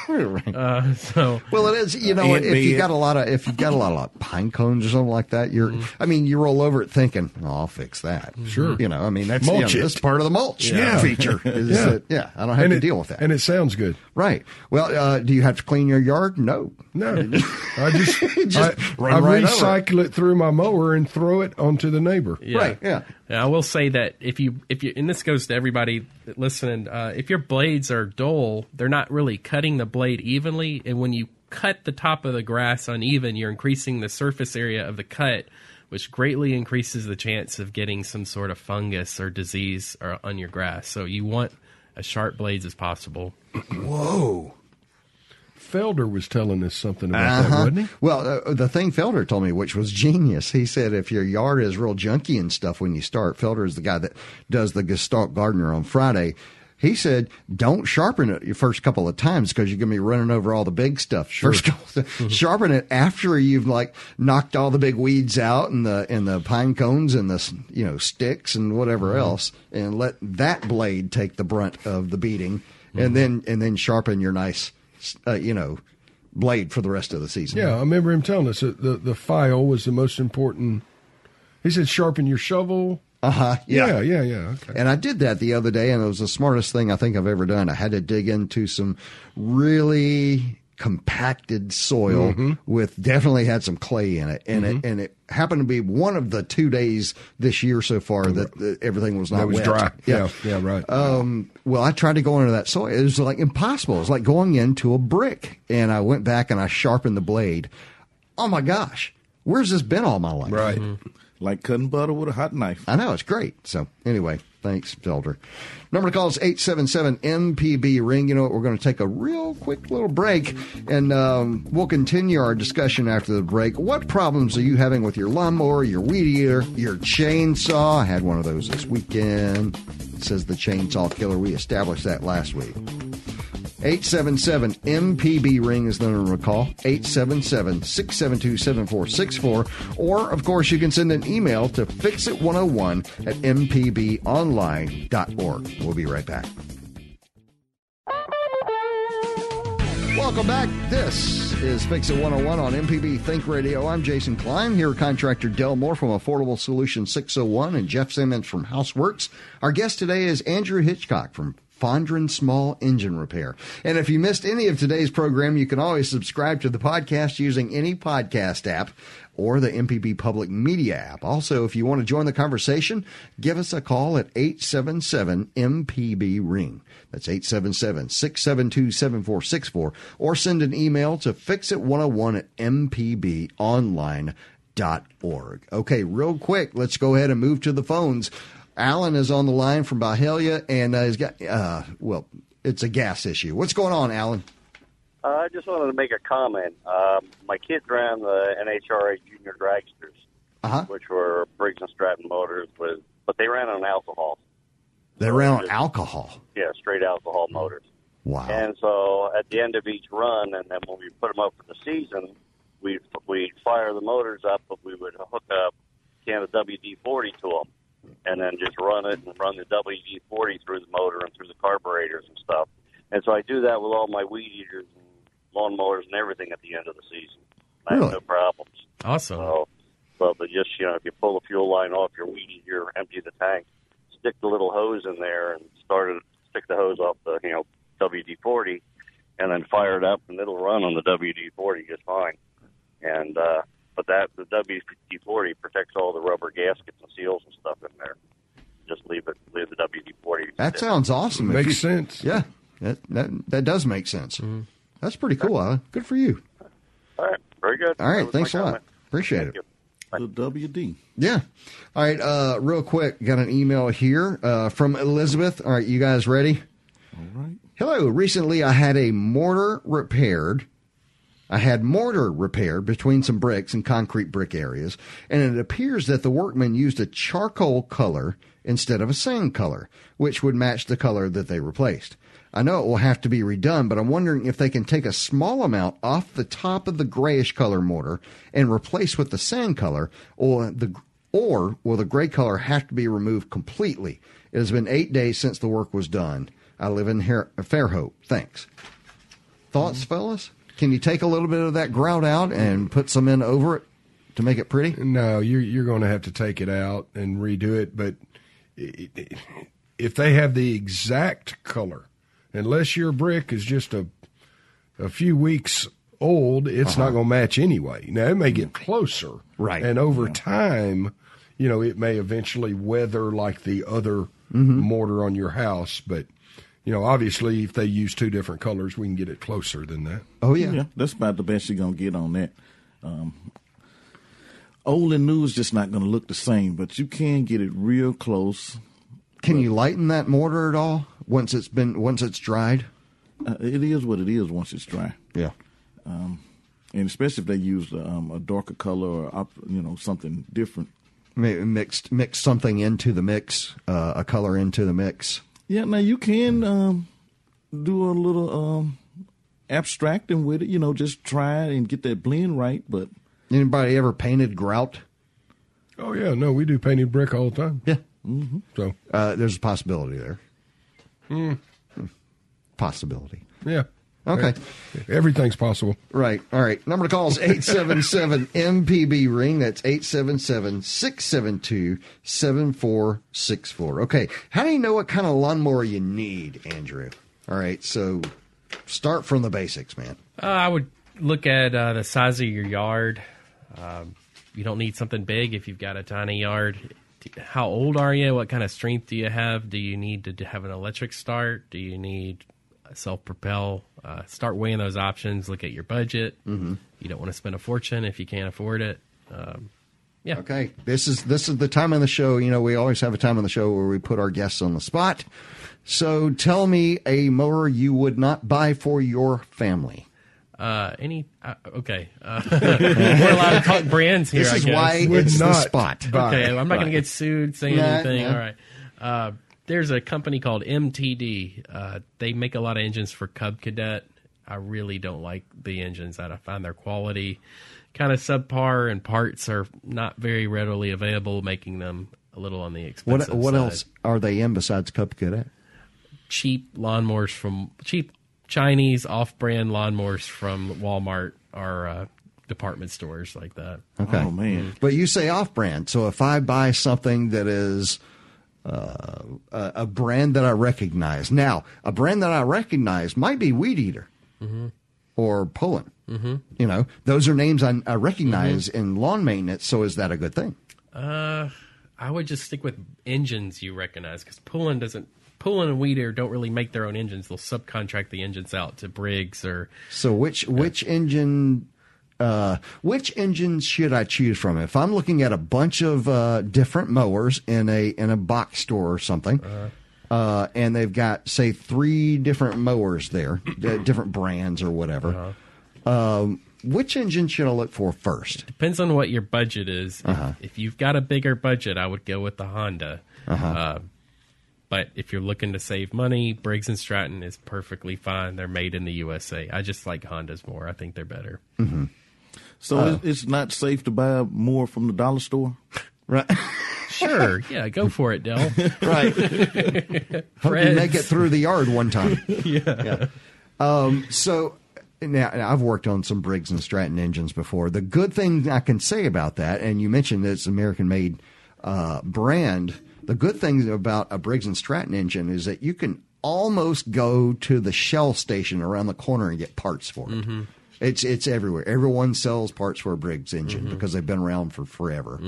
S4: uh, so
S1: Well, it is. You know,
S2: Ant
S1: if you
S2: bed.
S1: got a lot of if you've got a lot of like, pine cones or something like that, you're. I mean, you roll over it thinking, "Oh, I'll fix that."
S3: Sure.
S1: You know, I mean, that's you know,
S3: Mulch
S1: that's part of the mulch
S3: Yeah.
S1: feature. Is
S3: Yeah.
S1: that, yeah, I don't have
S3: and
S1: to
S3: it,
S1: deal with that.
S3: And it sounds good.
S1: right. Well, uh, do you have to clean your yard? No.
S3: No, I just,
S1: Just
S3: I,
S1: run
S3: I
S1: right over it.
S3: recycle it. through my mower and throw it onto the neighbor.
S4: Yeah.
S1: Right. Yeah.
S4: Yeah, I will say that if you if you and this goes to everybody listening, uh, if your blades are dull, they're not really cutting the blade evenly, and when you cut the top of the grass uneven, you're increasing the surface area of the cut, which greatly increases the chance of getting some sort of fungus or disease or, on your grass. So you want as sharp blades as possible.
S1: Whoa.
S3: Felder was telling us something about that,
S1: Uh-huh.
S3: wasn't he?
S1: Well, uh, the thing Felder told me, which was genius, he said if your yard is real junky and stuff when you start, Felder is the guy that does the Gestalt Gardener on Friday. He said, "Don't sharpen it your first couple of times because you're going to be running over all the big stuff. First, couple sharpen it after you've like knocked all the big weeds out and the and the pine cones and the you know sticks and whatever else, and let that blade take the brunt of the beating, and then and then sharpen your nice, uh, you know, blade for the rest of the season.
S3: Yeah, I remember him telling us that the, the file was the most important. He said, sharpen your shovel.
S1: Uh huh.
S3: Yeah, yeah, yeah. Okay.
S1: And I did that the other day, and it was the smartest thing I think I've ever done. I had to dig into some really compacted soil
S3: Mm-hmm.
S1: with definitely had some clay in it, and it and it happened to be one of the two days this year so far that, that everything was not
S3: That was
S1: wet.
S3: dry. Yeah, yeah, right.
S1: Um, well, I tried to go into that soil. It was like impossible. It was like going into a brick. And I went back and I sharpened the blade. Oh my gosh, where's this been all my life?
S3: right.
S2: Like cutting butter with a hot knife.
S1: I know it's great. So anyway, thanks, Felder. Number to call is eight seven seven MPB ring. You know what? We're going to take a real quick little break, and um, we'll continue our discussion after the break. What problems are you having with your lawnmower, your weed eater, your chainsaw? I had one of those this weekend. It says the chainsaw killer. We established that last week. 877 MPB ring is the number to call. 877 672 7464. Or, of course, you can send an email to fixit101 at mpbonline.org. We'll be right back. Welcome back. This is Fix It 101 on MPB Think Radio. I'm Jason Klein here contractor Del Moore from Affordable Solutions 601 and Jeff Simmons from Houseworks. Our guest today is Andrew Hitchcock from Fondren Small Engine Repair. And if you missed any of today's program, you can always subscribe to the podcast using any podcast app or the MPB Public Media app. Also, if you want to join the conversation, give us a call at 877 MPB Ring. That's 877 672 7464. Or send an email to fixit101 at mpbonline.org. Okay, real quick, let's go ahead and move to the phones. Alan is on the line from Byhalia and uh, he's got, uh, well, it's a gas issue. What's going on, Alan?
S10: Uh, I just wanted to make a comment. Um, my kids ran the NHRA junior dragsters,
S1: Uh-huh.
S10: which were Briggs and Stratton motors, with, but they ran on alcohol.
S1: They ran on alcohol.
S10: Yeah, straight alcohol motors.
S1: Wow.
S10: And so at the end of each run, and then when we put them up for the season, we'd, we'd fire the motors up, but we would hook up a can of WD-40 to them, and then just run it and run the WD-40 through the motor and through the carburetors and stuff. And so I do that with all my weed eaters and lawnmowers and everything at the end of the season. I
S1: Really?
S10: have no problems.
S4: Awesome.
S10: So, so but just you know, if you pull the fuel line off your weed eater, empty the tank, stick the little hose in there, and start it. Stick the hose off the you know WD forty, and then fire it up, and it'll run on the WD forty just fine. And uh, but that the WD forty protects all the rubber gaskets and seals and stuff in there. Just leave it, leave the WD forty.
S1: That sounds awesome. If
S3: Makes
S1: you-
S3: sense.
S1: Yeah, that, that, that does make sense. That's pretty cool, Alan. Good for you.
S10: All right, very good.
S1: All
S10: That
S1: right,
S10: was my
S1: thanks a lot. Appreciate
S10: Thank
S1: it.
S10: you.
S2: The WD.
S1: Yeah. All right. Uh, real quick, got an email here uh, from Elizabeth. All right, you guys ready?
S2: All right.
S1: Hello. Recently, I had a mortar repaired. I had mortar repaired between some bricks and concrete brick areas, and it appears that the workmen used a charcoal color instead of a sand color, which would match the color that they replaced. I know it will have to be redone, but I'm wondering if they can take a small amount off the top of the grayish color mortar and replace with the sand color, or the or will the gray color have to be removed completely? It has been eight days since the work was done. I live in Her- Fairhope. Thanks. Thoughts, fellas? Can you take a little bit of that grout out and put some in over it to make it pretty?
S3: No, you're you're going to have to take it out and redo it. But if they have the exact color, unless your brick is just a a few weeks old, it's not uh-huh. going to match anyway. Now it may get closer,
S1: Right.
S3: And over time, you know, it may eventually weather like the other mm-hmm. mortar on your house. But you know, obviously, if they use two different colors, we can get it closer than that.
S1: Oh yeah.
S2: Yeah, that's about the best you're gonna get on that. Um, old and new is just not gonna look the same, but you can get it real close.
S1: Can you lighten that mortar at all once it's been once it's dried?
S2: Uh, it is what it is once it's dry,
S1: Yeah.
S2: and especially if they use um, a darker color or op- you know something different.
S1: Maybe mixed mix something into the mix, uh, a color into the mix.
S2: Yeah, now you can um, do a little um, abstracting with it. You know, just try and get that blend right. But
S1: Anybody ever painted grout?
S3: Oh yeah, no, we do painted brick all the time.
S1: Yeah.
S2: Mm-hmm.
S3: So
S1: Uh, there's a possibility there.
S3: Hmm.
S1: Possibility.
S3: yeah,
S1: Okay.
S3: everything's possible.
S1: Right. All right. Number to call is 877 MPB ring. That's 877 672 7464. Okay. How do you know what kind of lawnmower you need, Andrew? All right. So start from the basics, man.
S4: Uh, I would look at uh, the size of your yard. Um, you don't need something big if you've got a tiny yard. How old are you? What kind of strength do you have? Do you need to have an electric start? Do you need self propel? Uh, start weighing those options. Look at your budget. Mm-hmm. You don't want to spend a fortune if you can't afford it. Um, yeah.
S1: Okay. This is this is the time on the show. You know, we always have a time on the show where we put our guests on the spot. So tell me a mower you would not buy for your family.
S4: Uh, any uh, okay? Uh, we're allowed to talk brands here.
S1: This
S4: I
S1: is
S4: guess.
S1: why
S3: Would
S1: it's the spot.
S4: Okay, I'm not going to get sued saying
S1: Nah,
S4: anything.
S1: nah.
S4: All right. There's a company called MTD. Uh, they make a lot of engines for Cub Cadet. I really don't like the engines. I find their quality kind of subpar, and parts are not very readily available, making them a little on the
S1: What
S4: expensive
S1: what
S4: side.
S1: else are they in besides Cub Cadet?
S4: Cheap lawnmowers from cheap Chinese off-brand lawnmowers from Walmart or uh, department stores like that.
S1: Okay.
S2: oh man,
S1: But you say off brand. So if I buy something that is uh, a, brand that I recognize, now a brand that I recognize might be Weed Eater or Poulan. Mm-hmm. You know, those are names I, I recognize in lawn maintenance. So is that a good thing?
S4: Uh, I would just stick with engines you recognize because Poulan doesn't. Poulan and Weeder don't really make their own engines. They'll subcontract the engines out to Briggs or
S1: So which which engine uh, which engines should I choose from? If I'm looking at a bunch of uh, different mowers in a in a box store or something, uh and they've got say three different mowers there, d- different brands or whatever. Um, which engine should I look for first?
S4: depends on what your budget is. If-
S1: Uh-huh.
S4: If, you've got a bigger budget, I would go with the Honda. Uh, but if you're looking to save money, Briggs and Stratton is perfectly fine. They're made in the USA. I just like Hondas more. I think they're better.
S2: So
S1: Uh.
S2: it's, it's not safe to buy more from the dollar store.
S1: Right,
S4: Sure, yeah, go for it, Del.
S1: right. Hope you make it through the yard one time. yeah. Um, so now now, I've worked on some Briggs and Stratton engines before. The good thing I can say about that, and you mentioned that it's American made uh, brand. The good thing about a Briggs and Stratton engine is that you can almost go to the Shell station around the corner and get parts for it. It's it's everywhere. Everyone sells parts for a Briggs engine because they've been around for forever.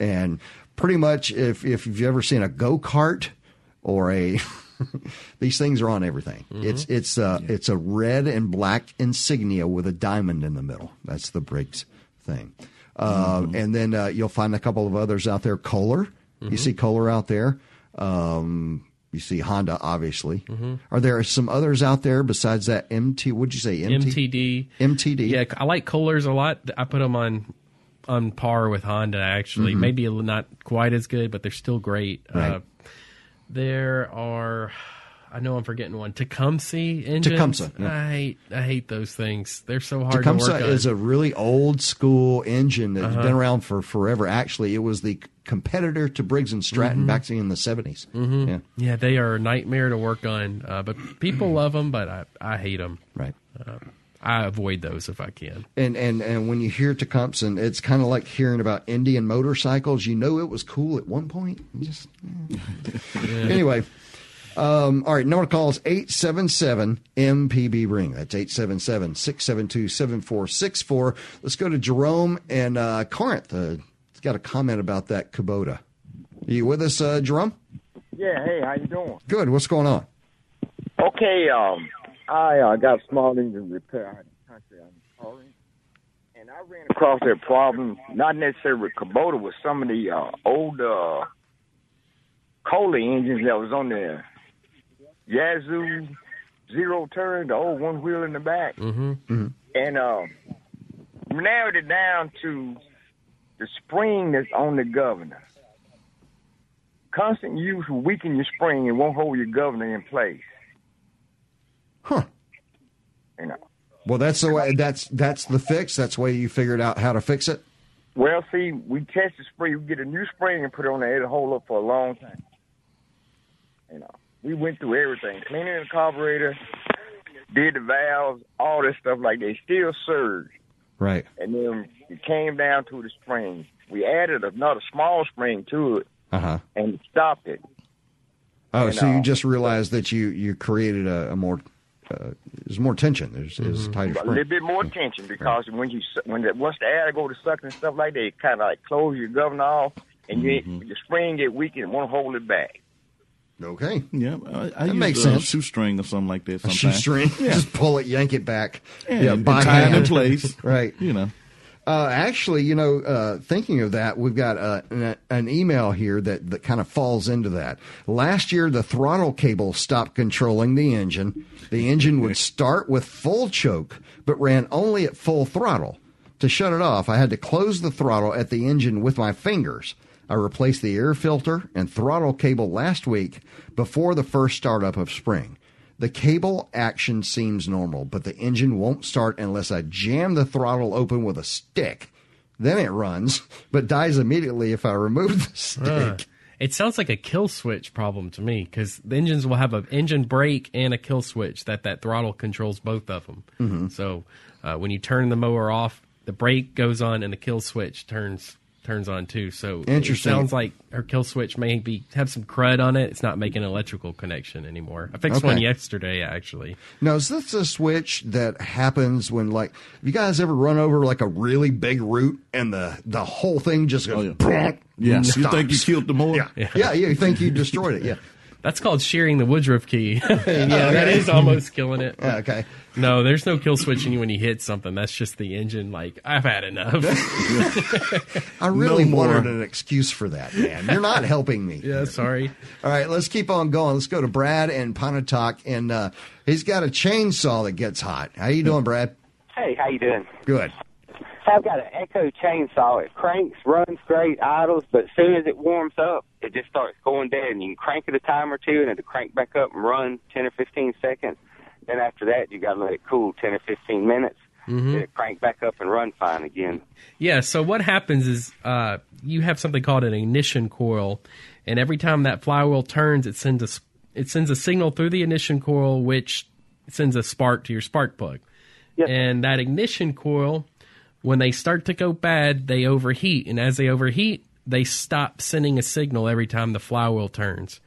S1: And pretty much, if if you've ever seen a go kart or a these things are on everything. It's it's uh, it's a red and black insignia with a diamond in the middle. That's the Briggs thing. Uh, And then uh, you'll find a couple of others out there. Kohler, you see Kohler out there. Um, you see Honda, obviously. Are there some others out there besides that MT? Would you say MT?
S4: MTD.
S1: MTD.
S4: Yeah, I like Kohlers a lot. I put them on on par with Honda. Actually, maybe a little- not quite as good, but they're still great.
S1: Right.
S4: Uh, there are, I know I'm forgetting one. Tecumseh engines.
S1: Tecumseh, yeah.
S4: I hate I hate those things. They're so hard to work
S1: Tecumseh
S4: on.
S1: is a really old school engine that's uh-huh. been around for forever. Actually, it was the competitor to Briggs and Stratton mm-hmm. back in the 70s. Mm-hmm. Yeah,
S4: yeah, they are a nightmare to work on. Uh, but people mm-hmm. love them, but I I hate them.
S1: right.
S4: Uh, I avoid those if I can.
S1: And and and when you hear Tecumseh, it's kind of like hearing about Indian motorcycles. You know it was cool at one point. Just eh. anyway. Um, all right, number to call is 877 MPB ring. That's 877 672 7464. Let's go to Jerome and uh, Corinth. Uh, he's got a comment about that Kubota. Are you with us, uh, Jerome?
S11: Yeah, hey, how you doing?
S1: Good. What's going on?
S11: Okay, um, I uh, got a small engine repair out the country. I'm calling, and I ran across that problem, not necessarily with Kubota, with some of the uh, old uh, Kohler engines that was on the Yazoo zero turn, the old one wheel in the back,
S4: Mm-hmm.
S11: and uh, narrowed it down to the spring that's on the governor. constant use will weaken your spring and won't hold your governor in place.
S1: Huh.
S11: You know.
S1: Well, that's the way. That's that's the fix. That's the way you figured out how to fix it.
S11: Well, see, we test the spring. We get a new spring and put it on there. It'll hold up for a long time. You know, we went through everything, cleaning the carburetor, did the valves, all this stuff like they still surge.
S1: Right.
S11: And then it came down to the spring. We added another small spring to it
S1: Uh huh.
S11: and stopped it.
S1: Oh,
S11: And,
S1: so you
S11: uh,
S1: just realized that you you created a, a more uh, there's more tension. There's, there's
S11: Mm-hmm.
S1: tighter
S11: A little bit more tension because when you su- when the, once the air go to sucking and stuff like that, it kind of like close your governor off, and you your spring get weak and won't hold it back.
S1: Okay.
S2: Yeah, I, I
S1: That
S2: use
S1: makes
S2: a
S1: sense.
S2: shoestring or something like that.
S1: A
S2: Sometimes.
S1: shoestring.
S2: Yeah.
S1: Just pull it, yank it back.
S2: Yeah, and
S1: by
S2: tie it in place.
S1: right.
S2: You know.
S1: Uh, actually, you know, uh, thinking of that, we've got uh, an, an email here that, that kind of falls into that. Last year, the throttle cable stopped controlling the engine. The engine would start with full choke, but ran only at full throttle. To shut it off, I had to close the throttle at the engine with my fingers. I replaced the air filter and throttle cable last week before the first startup of spring. The cable action seems normal, but the engine won't start unless I jam the throttle open with a stick. Then it runs, but dies immediately if I remove the stick.
S4: Uh, it sounds like a kill switch problem to me because the engines will have an engine brake and a kill switch that that throttle controls both of them.
S1: Mhm.
S4: So uh, when you turn the mower off, the brake goes on and the kill switch turns turns on too. So
S1: Interesting.
S4: It sounds like her kill switch may be have some crud on it. It's not making an electrical connection anymore. I fixed one yesterday actually.
S1: Now, is this a switch that happens when, like, have you guys ever run over like a really big root and the the whole thing just goes?
S2: Oh, Yeah,
S1: and
S2: you think you killed the mower?
S1: Yeah. yeah, yeah, You think you destroyed it? Yeah.
S4: That's called shearing the Woodruff key. yeah, that is almost killing it.
S1: Yeah, okay.
S4: No, there's no kill switching when you hit something. That's just the engine. Like I've had enough.
S1: I really
S4: No more.
S1: wanted an excuse for that, man. You're not helping me.
S4: yeah, sorry.
S1: All right, let's keep on going. Let's go to Brad and Pontotoc, and uh, he's got a chainsaw that gets hot. How you doing, Brad?
S12: Hey, how you doing?
S1: Good.
S12: I've got an Echo chainsaw. It cranks, runs great, idles, but as soon as it warms up, it just starts going dead. And you can crank it a time or two, and it'll crank back up and run 10 or 15 seconds. Then after that, you got to let it cool 10 or 15 minutes.
S4: Mhm.
S12: Then it crank back up and run fine again.
S4: Yeah. So what happens is uh, you have something called an ignition coil, and every time that flywheel turns, it sends a it sends a signal through the ignition coil, which sends a spark to your spark plug. And that ignition coil, when they start to go bad, they overheat, and as they overheat, they stop sending a signal every time the flywheel turns.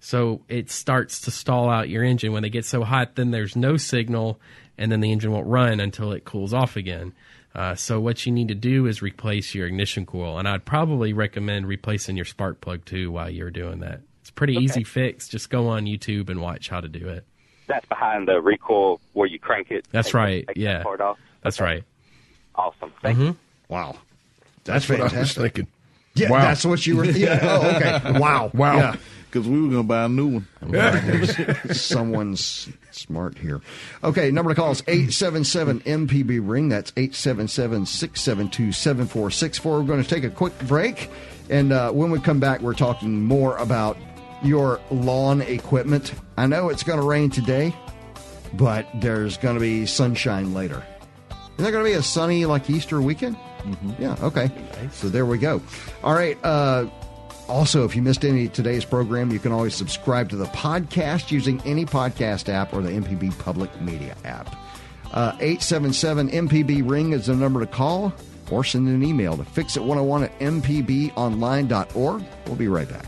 S4: So it starts to stall out your engine. When they get so hot, then there's no signal, and then the engine won't run until it cools off again. Uh, so what you need to do is replace your ignition coil, and I'd probably recommend replacing your spark plug too while you're doing that. It's a pretty
S12: Okay.
S4: easy fix. Just go on YouTube and watch how to do it.
S12: That's behind the recoil where you crank it.
S4: That's
S12: take-
S4: right.
S12: take
S4: Yeah,
S12: That part off.
S4: that's right.
S12: Awesome. Thank
S4: Mhm.
S1: Wow.
S3: That's,
S1: That's
S3: what I was
S1: fantastic.
S3: thinking.
S1: Yeah,
S3: Wow.
S1: that's what you were. Yeah. Oh, okay. Wow.
S3: Wow.
S1: Yeah.
S2: Because we were going to buy a new one.
S1: Someone's smart here. Okay, number to call is 877 MPB Ring. That's 877 672 7464. We're going to take a quick break. And uh, when we come back, we're talking more about your lawn equipment. I know it's going to rain today, but there's going to be sunshine later. Is there going to be a sunny, like Easter weekend? Mm-hmm. Yeah, okay. So there we go. All right. Uh, also, if you missed any of today's program, you can always subscribe to the podcast using any podcast app or the MPB Public Media app. Uh, 877 MPB Ring is the number to call or send an email to fixit101 at mpbonline.org. We'll be right back.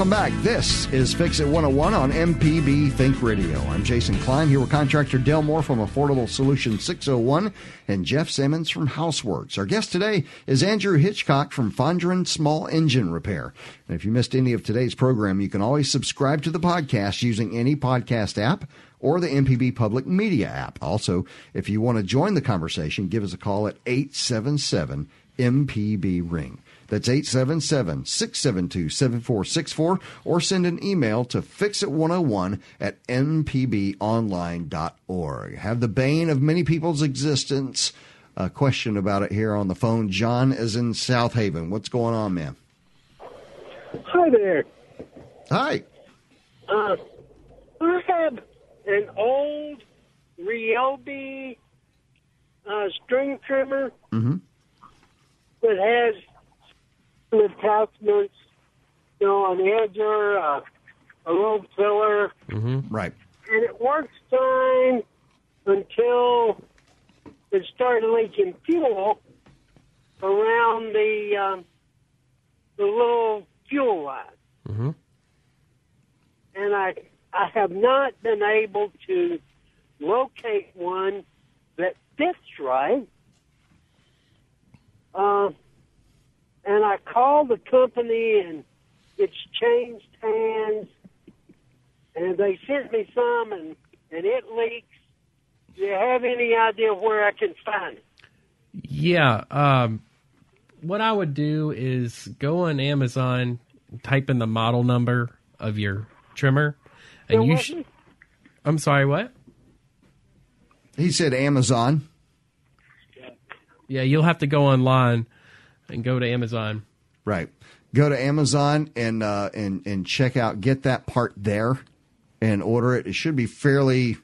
S1: Welcome back. This is Fix It 101 on MPB Think Radio. I'm Jason Klein here with contractor Del Moore from Affordable Solution 601 and Jeff Simmons from Houseworks. Our guest today is Andrew Hitchcock from Fondren Small Engine Repair. And if you missed any of today's program, you can always subscribe to the podcast using any podcast app or the MPB Public Media app. Also, if you want to join the conversation, give us a call at 877 MPB Ring. That's 877 672 7464 or send an email to fixit101 at mpbonline.org. Have the bane of many people's existence. A question about it here on the phone. John is in Southaven. What's going on, man?
S13: Hi there.
S1: Hi.
S13: Uh, I have an old Ryobi uh, string trimmer
S1: Mm-hmm.
S13: that has attachments, you know, an edger, uh, a little filler,
S4: Mm-hmm.
S1: Right.
S13: and it works fine until it started leaking fuel around the um, the little fuel line.
S4: Mm-hmm.
S13: and I I have not been able to locate one that fits right. Uh, and I called the company, and it's changed hands, and they sent me some, and and it leaks. Do you have any idea where I can find it?
S4: Yeah. Um, what I would do is go on Amazon, type in the model number of your trimmer, and you.
S13: was
S4: Sh- I'm sorry. What?
S1: He said Amazon.
S4: Yeah, you'll have to go online and go to Amazon.
S1: Right. Go to Amazon and uh, and and check out get that part there and order it. It should be fairly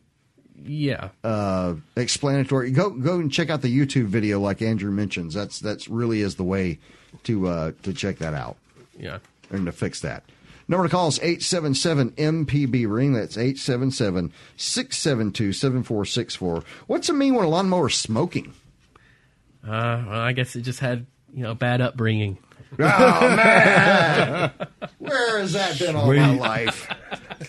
S4: Yeah.
S1: uh, explanatory. Go go and check out the YouTube video like Andrew mentions. That's that's really is the way to uh, to check that out
S4: Yeah.
S1: and to fix that. Number to call is 877 MPB ring. That's 877 672 7464. What's it mean when a lawnmower is smoking?
S4: Uh, well, I guess it just had you know bad upbringing.
S1: Oh man, where has that been all my life?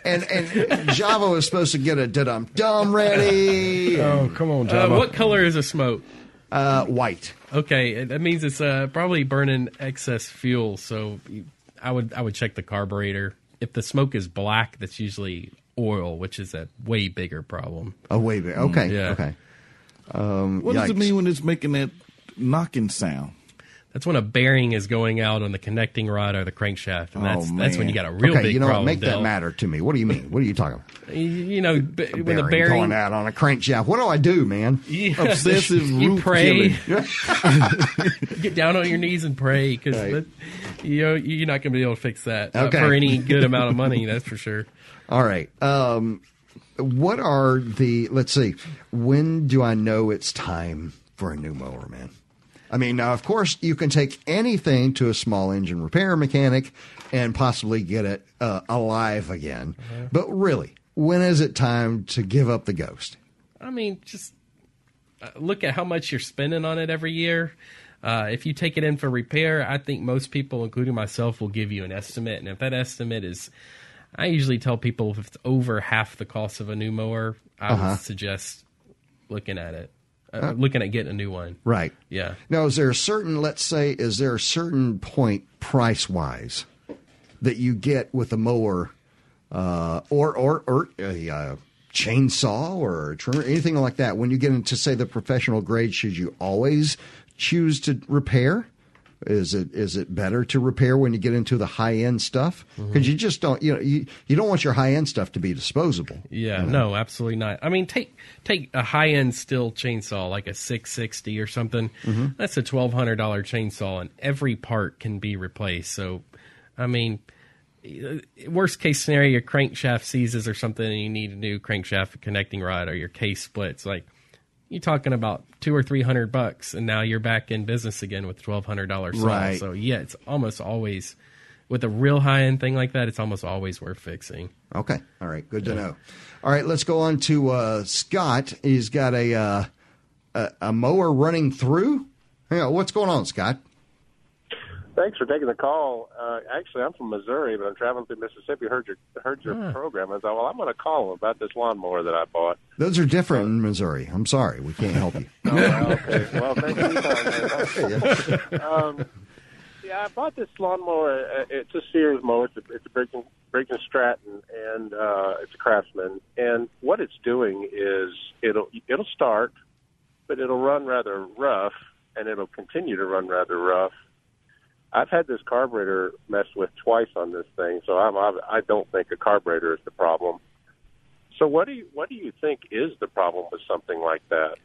S1: And and Java was supposed to get a dum dum ready.
S3: Oh, come on,
S4: Uh, what color is a smoke?
S1: Uh, white.
S4: Okay, that means it's uh, probably burning excess fuel. So I would I would check the carburetor. If the smoke is black, that's usually oil, which is a way bigger problem.
S1: Oh, way bigger. Okay,
S4: Yeah.
S1: okay. Um,
S2: What does it mean when it's making that knocking sound?
S4: That's when a bearing is going out on the connecting rod or the crankshaft, and that's
S1: Oh,
S4: that's when you got a real
S1: okay,
S4: big
S1: you know
S4: problem.
S1: what? Make that matter to me. What do you mean? What are you talking about?
S4: You, you know, b- when the
S1: Bearing
S4: bearing
S1: going out on a crankshaft. What do I do, man?
S4: Yeah.
S2: Obsessive
S4: you
S2: root
S4: pray, get down on your knees and pray because you know you're not going to be able to fix that uh,
S1: Okay.
S4: for any good amount of money. That's for sure.
S1: All right. Um, what are the? Let's see. When do I know it's time for a new mower, man? I mean, now of course you can take anything to a small engine repair mechanic and possibly get it uh, alive again. But really, when is it time to give up the ghost?
S4: I mean, just uh, look at how much you're spending on it every year. Uh, if you take it in for repair, I think most people, including myself, will give you an estimate. And if that estimate is, I usually tell people if it's over half the cost of a new mower, I
S1: Uh-huh.
S4: would suggest looking at it, uh, looking at getting a new one.
S1: Right.
S4: Yeah.
S1: Now, is there a certain, let's say, is there a certain point price wise that you get with a mower uh, or, or, or a uh, chainsaw or a trimmer, anything like that? When you get into, say, the professional grade, should you always choose to repair? Is it is it better to repair when you get into the high end stuff? Because you just don't you know you, you don't want your high end stuff to be disposable.
S4: Yeah,
S1: you know?
S4: no, absolutely not. I mean, take take a high end Stihl chainsaw like a 660 or something.
S1: Mhm.
S4: That's a twelve hundred dollar chainsaw, and every part can be replaced. So, I mean, uh, worst case scenario, your crankshaft seizes or something, and you need a new crankshaft connecting rod, or your case splits. Like you're talking about two or three hundred bucks, and now you're back in business again with twelve hundred dollars.
S1: Right.
S4: So yeah, it's almost always with a real high end thing like that. It's almost always worth fixing.
S1: Okay. All right. Good to know. All right. Let's go on to uh, Scott. He's got a, uh, a a mower running through. Hang on. What's going on, Scott?
S14: Thanks for taking the call. Uh, actually, I'm from Missouri, but I'm traveling through Mississippi. Heard your heard your
S1: Ah.
S14: program. I thought, well, I'm going to call about this lawnmower that I bought.
S1: Those are different in Missouri. I'm sorry. We can't help you.
S14: Oh, okay. Well, thank you. for your time, man. um, yeah, I bought this lawnmower. Uh, It's a Sears mower. It's a, it's a Briggs, Briggs and Stratton, and uh, it's a Craftsman. And what it's doing is it'll it'll start, but it'll run rather rough, and it'll continue to run rather rough. I've had this carburetor messed with twice on this thing, so I'm I don't think a carburetor is the problem. So what do you what do you think is the problem with something like that?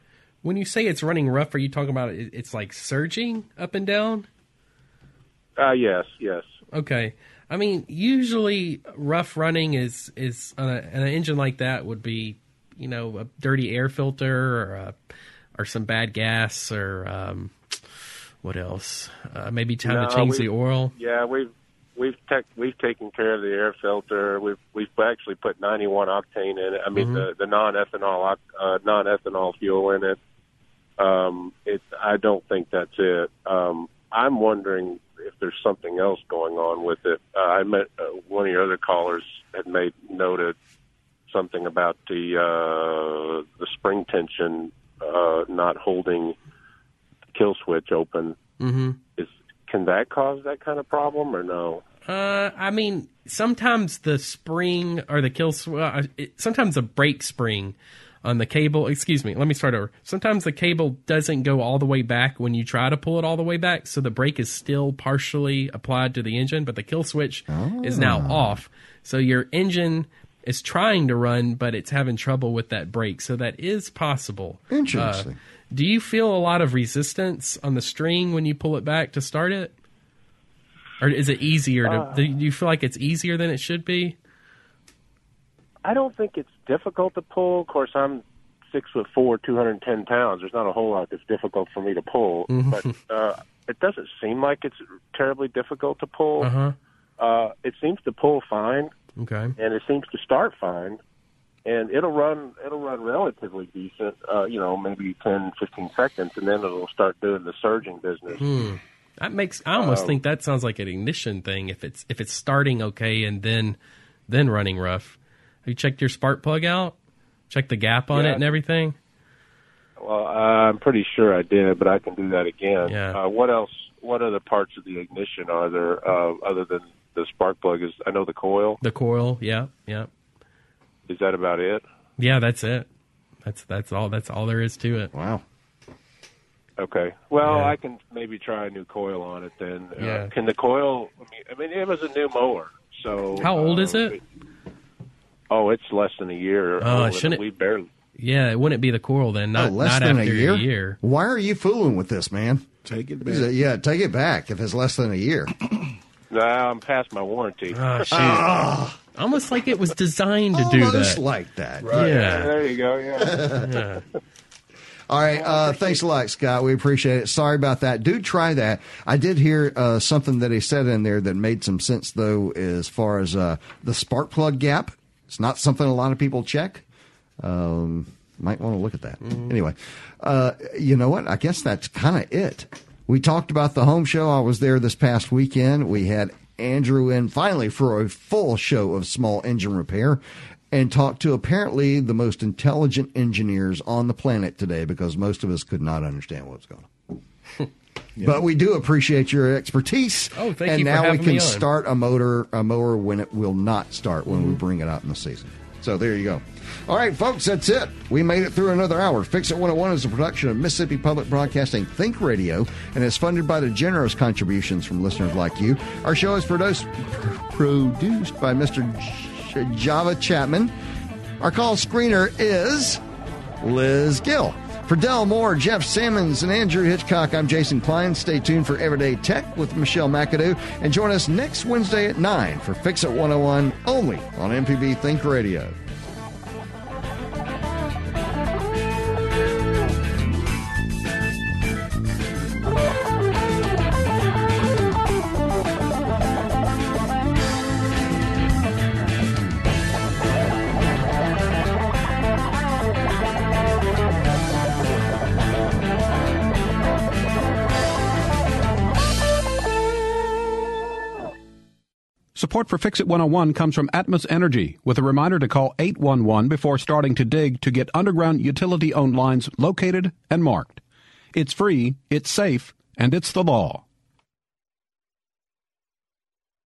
S4: When you say it's running rough, are you talking about it, it's like surging up and down?
S14: Uh, yes, yes.
S4: Okay. I mean, usually rough running is is on, a, an engine like that would be, you know, a dirty air filter or a, or some bad gas or um, what else? Uh, maybe time
S14: No,
S4: to change the oil.
S14: Yeah, we've we've tech, we've taken care of the air filter. We've we've actually put 91 octane in it. I mean
S4: Mhm.
S14: the the non ethanol uh, non ethanol fuel in it. Um, it I don't think that's it. Um, I'm wondering if there's something else going on with it. Uh, I met uh, one of your other callers had made noted something about the uh, the spring tension uh, not holding kill switch open.
S4: Mm-hmm.
S14: Is can that cause that kind of problem or no?
S4: Uh, I mean, sometimes the spring or the kill, sw- uh, it, sometimes the brake spring on the cable. Excuse me, let me start over. Sometimes the cable doesn't go all the way back when you try to pull it all the way back, so the brake is still partially applied to the engine, but the kill switch is now
S1: Ah.
S4: off. So your engine is trying to run, but it's having trouble with that brake. So that is possible.
S1: Interesting.
S4: Uh, do you feel a lot of resistance on the string when you pull it back to start it? Or is it easier to?
S14: Uh,
S4: do you feel like it's easier than it should be?
S14: I don't think it's difficult to pull. Of course, I'm six foot four, two hundred and ten pounds. There's not a whole lot that's difficult for me to pull,
S4: Mhm.
S14: but uh, it doesn't seem like it's terribly difficult to pull.
S4: Uh-huh.
S14: Uh, it seems to pull fine,
S4: Okay.
S14: and it seems to start fine, and it'll run. It'll run relatively decent. Uh, you know, maybe 10, 15 seconds, and then it'll start doing the surging business.
S4: Hmm. That makes. I almost
S14: Um,
S4: think that sounds like an ignition thing. If it's if it's starting okay and then then running rough. Have you checked your spark plug out? Check the gap on
S14: Yeah.
S4: it and everything.
S14: Well, I'm pretty sure I did, but I can do that again.
S4: Yeah.
S14: Uh, what else? What other parts of the ignition are there uh, other than the spark plug? Is I know the coil.
S4: The coil. Yeah. Yeah.
S14: Is that about it?
S4: Yeah. That's it. That's that's all. That's all there is to it.
S1: Wow.
S14: Okay. Well,
S4: Yeah.
S14: I can maybe try a new coil on it then. Uh,
S4: Yeah.
S14: Can the coil? I mean, I mean, it was a new mower, so
S4: How old
S14: uh,
S4: is it?
S14: Oh, it's less than a year.
S4: Oh,
S14: old,
S4: shouldn't it-
S14: we barely?
S4: Yeah. It wouldn't be the coil then. Not
S1: oh, less
S4: not
S1: than
S4: after
S1: a year?
S4: year.
S1: Why are you fooling with this, man?
S2: Take it
S1: Is it- yeah, take it back if it's less than a year.
S14: No, I'm past my warranty.
S4: Oh, shoot. Almost like it was designed to do
S1: Almost
S4: that.
S1: like that.
S4: Yeah.
S14: There you go. Yeah.
S4: Yeah.
S1: All right. Uh, thanks a lot, Scott. We appreciate it. Sorry about that. Do try that. I did hear uh, something that he said in there that made some sense, though, as far as uh, the spark plug gap. It's not something a lot of people check. Um, might want to look at that. Anyway, uh, you know what? I guess that's kind of it. We talked about the home show. I was there this past weekend. We had Andrew in finally for a full show of small engine repair and talked to apparently the most intelligent engineers on the planet today because most of us could not understand what was going on. But we do appreciate your expertise.
S4: Oh, thank
S1: and
S4: you
S1: now we can start a motor a mower when it will not start when we bring it out in the season. So there you go. All right, folks, that's it. We made it through another hour. Fix It 101 is a production of Mississippi Public Broadcasting Think Radio and is funded by the generous contributions from listeners like you. Our show is produced produced by Mr. Java Chapman. Our call screener is Liz Gill. For Del Moore, Jeff Sammons, and Andrew Hitchcock, I'm Jason Klein. Stay tuned for Everyday Tech with Michelle McAdoo and join us next Wednesday at 9 for Fix It 101 only on MPB Think Radio.
S15: Support for Fix It 101 comes from Atmos Energy with a reminder to call 811 before starting to dig to get underground utility owned lines located and marked. It's free, it's safe, and it's the law.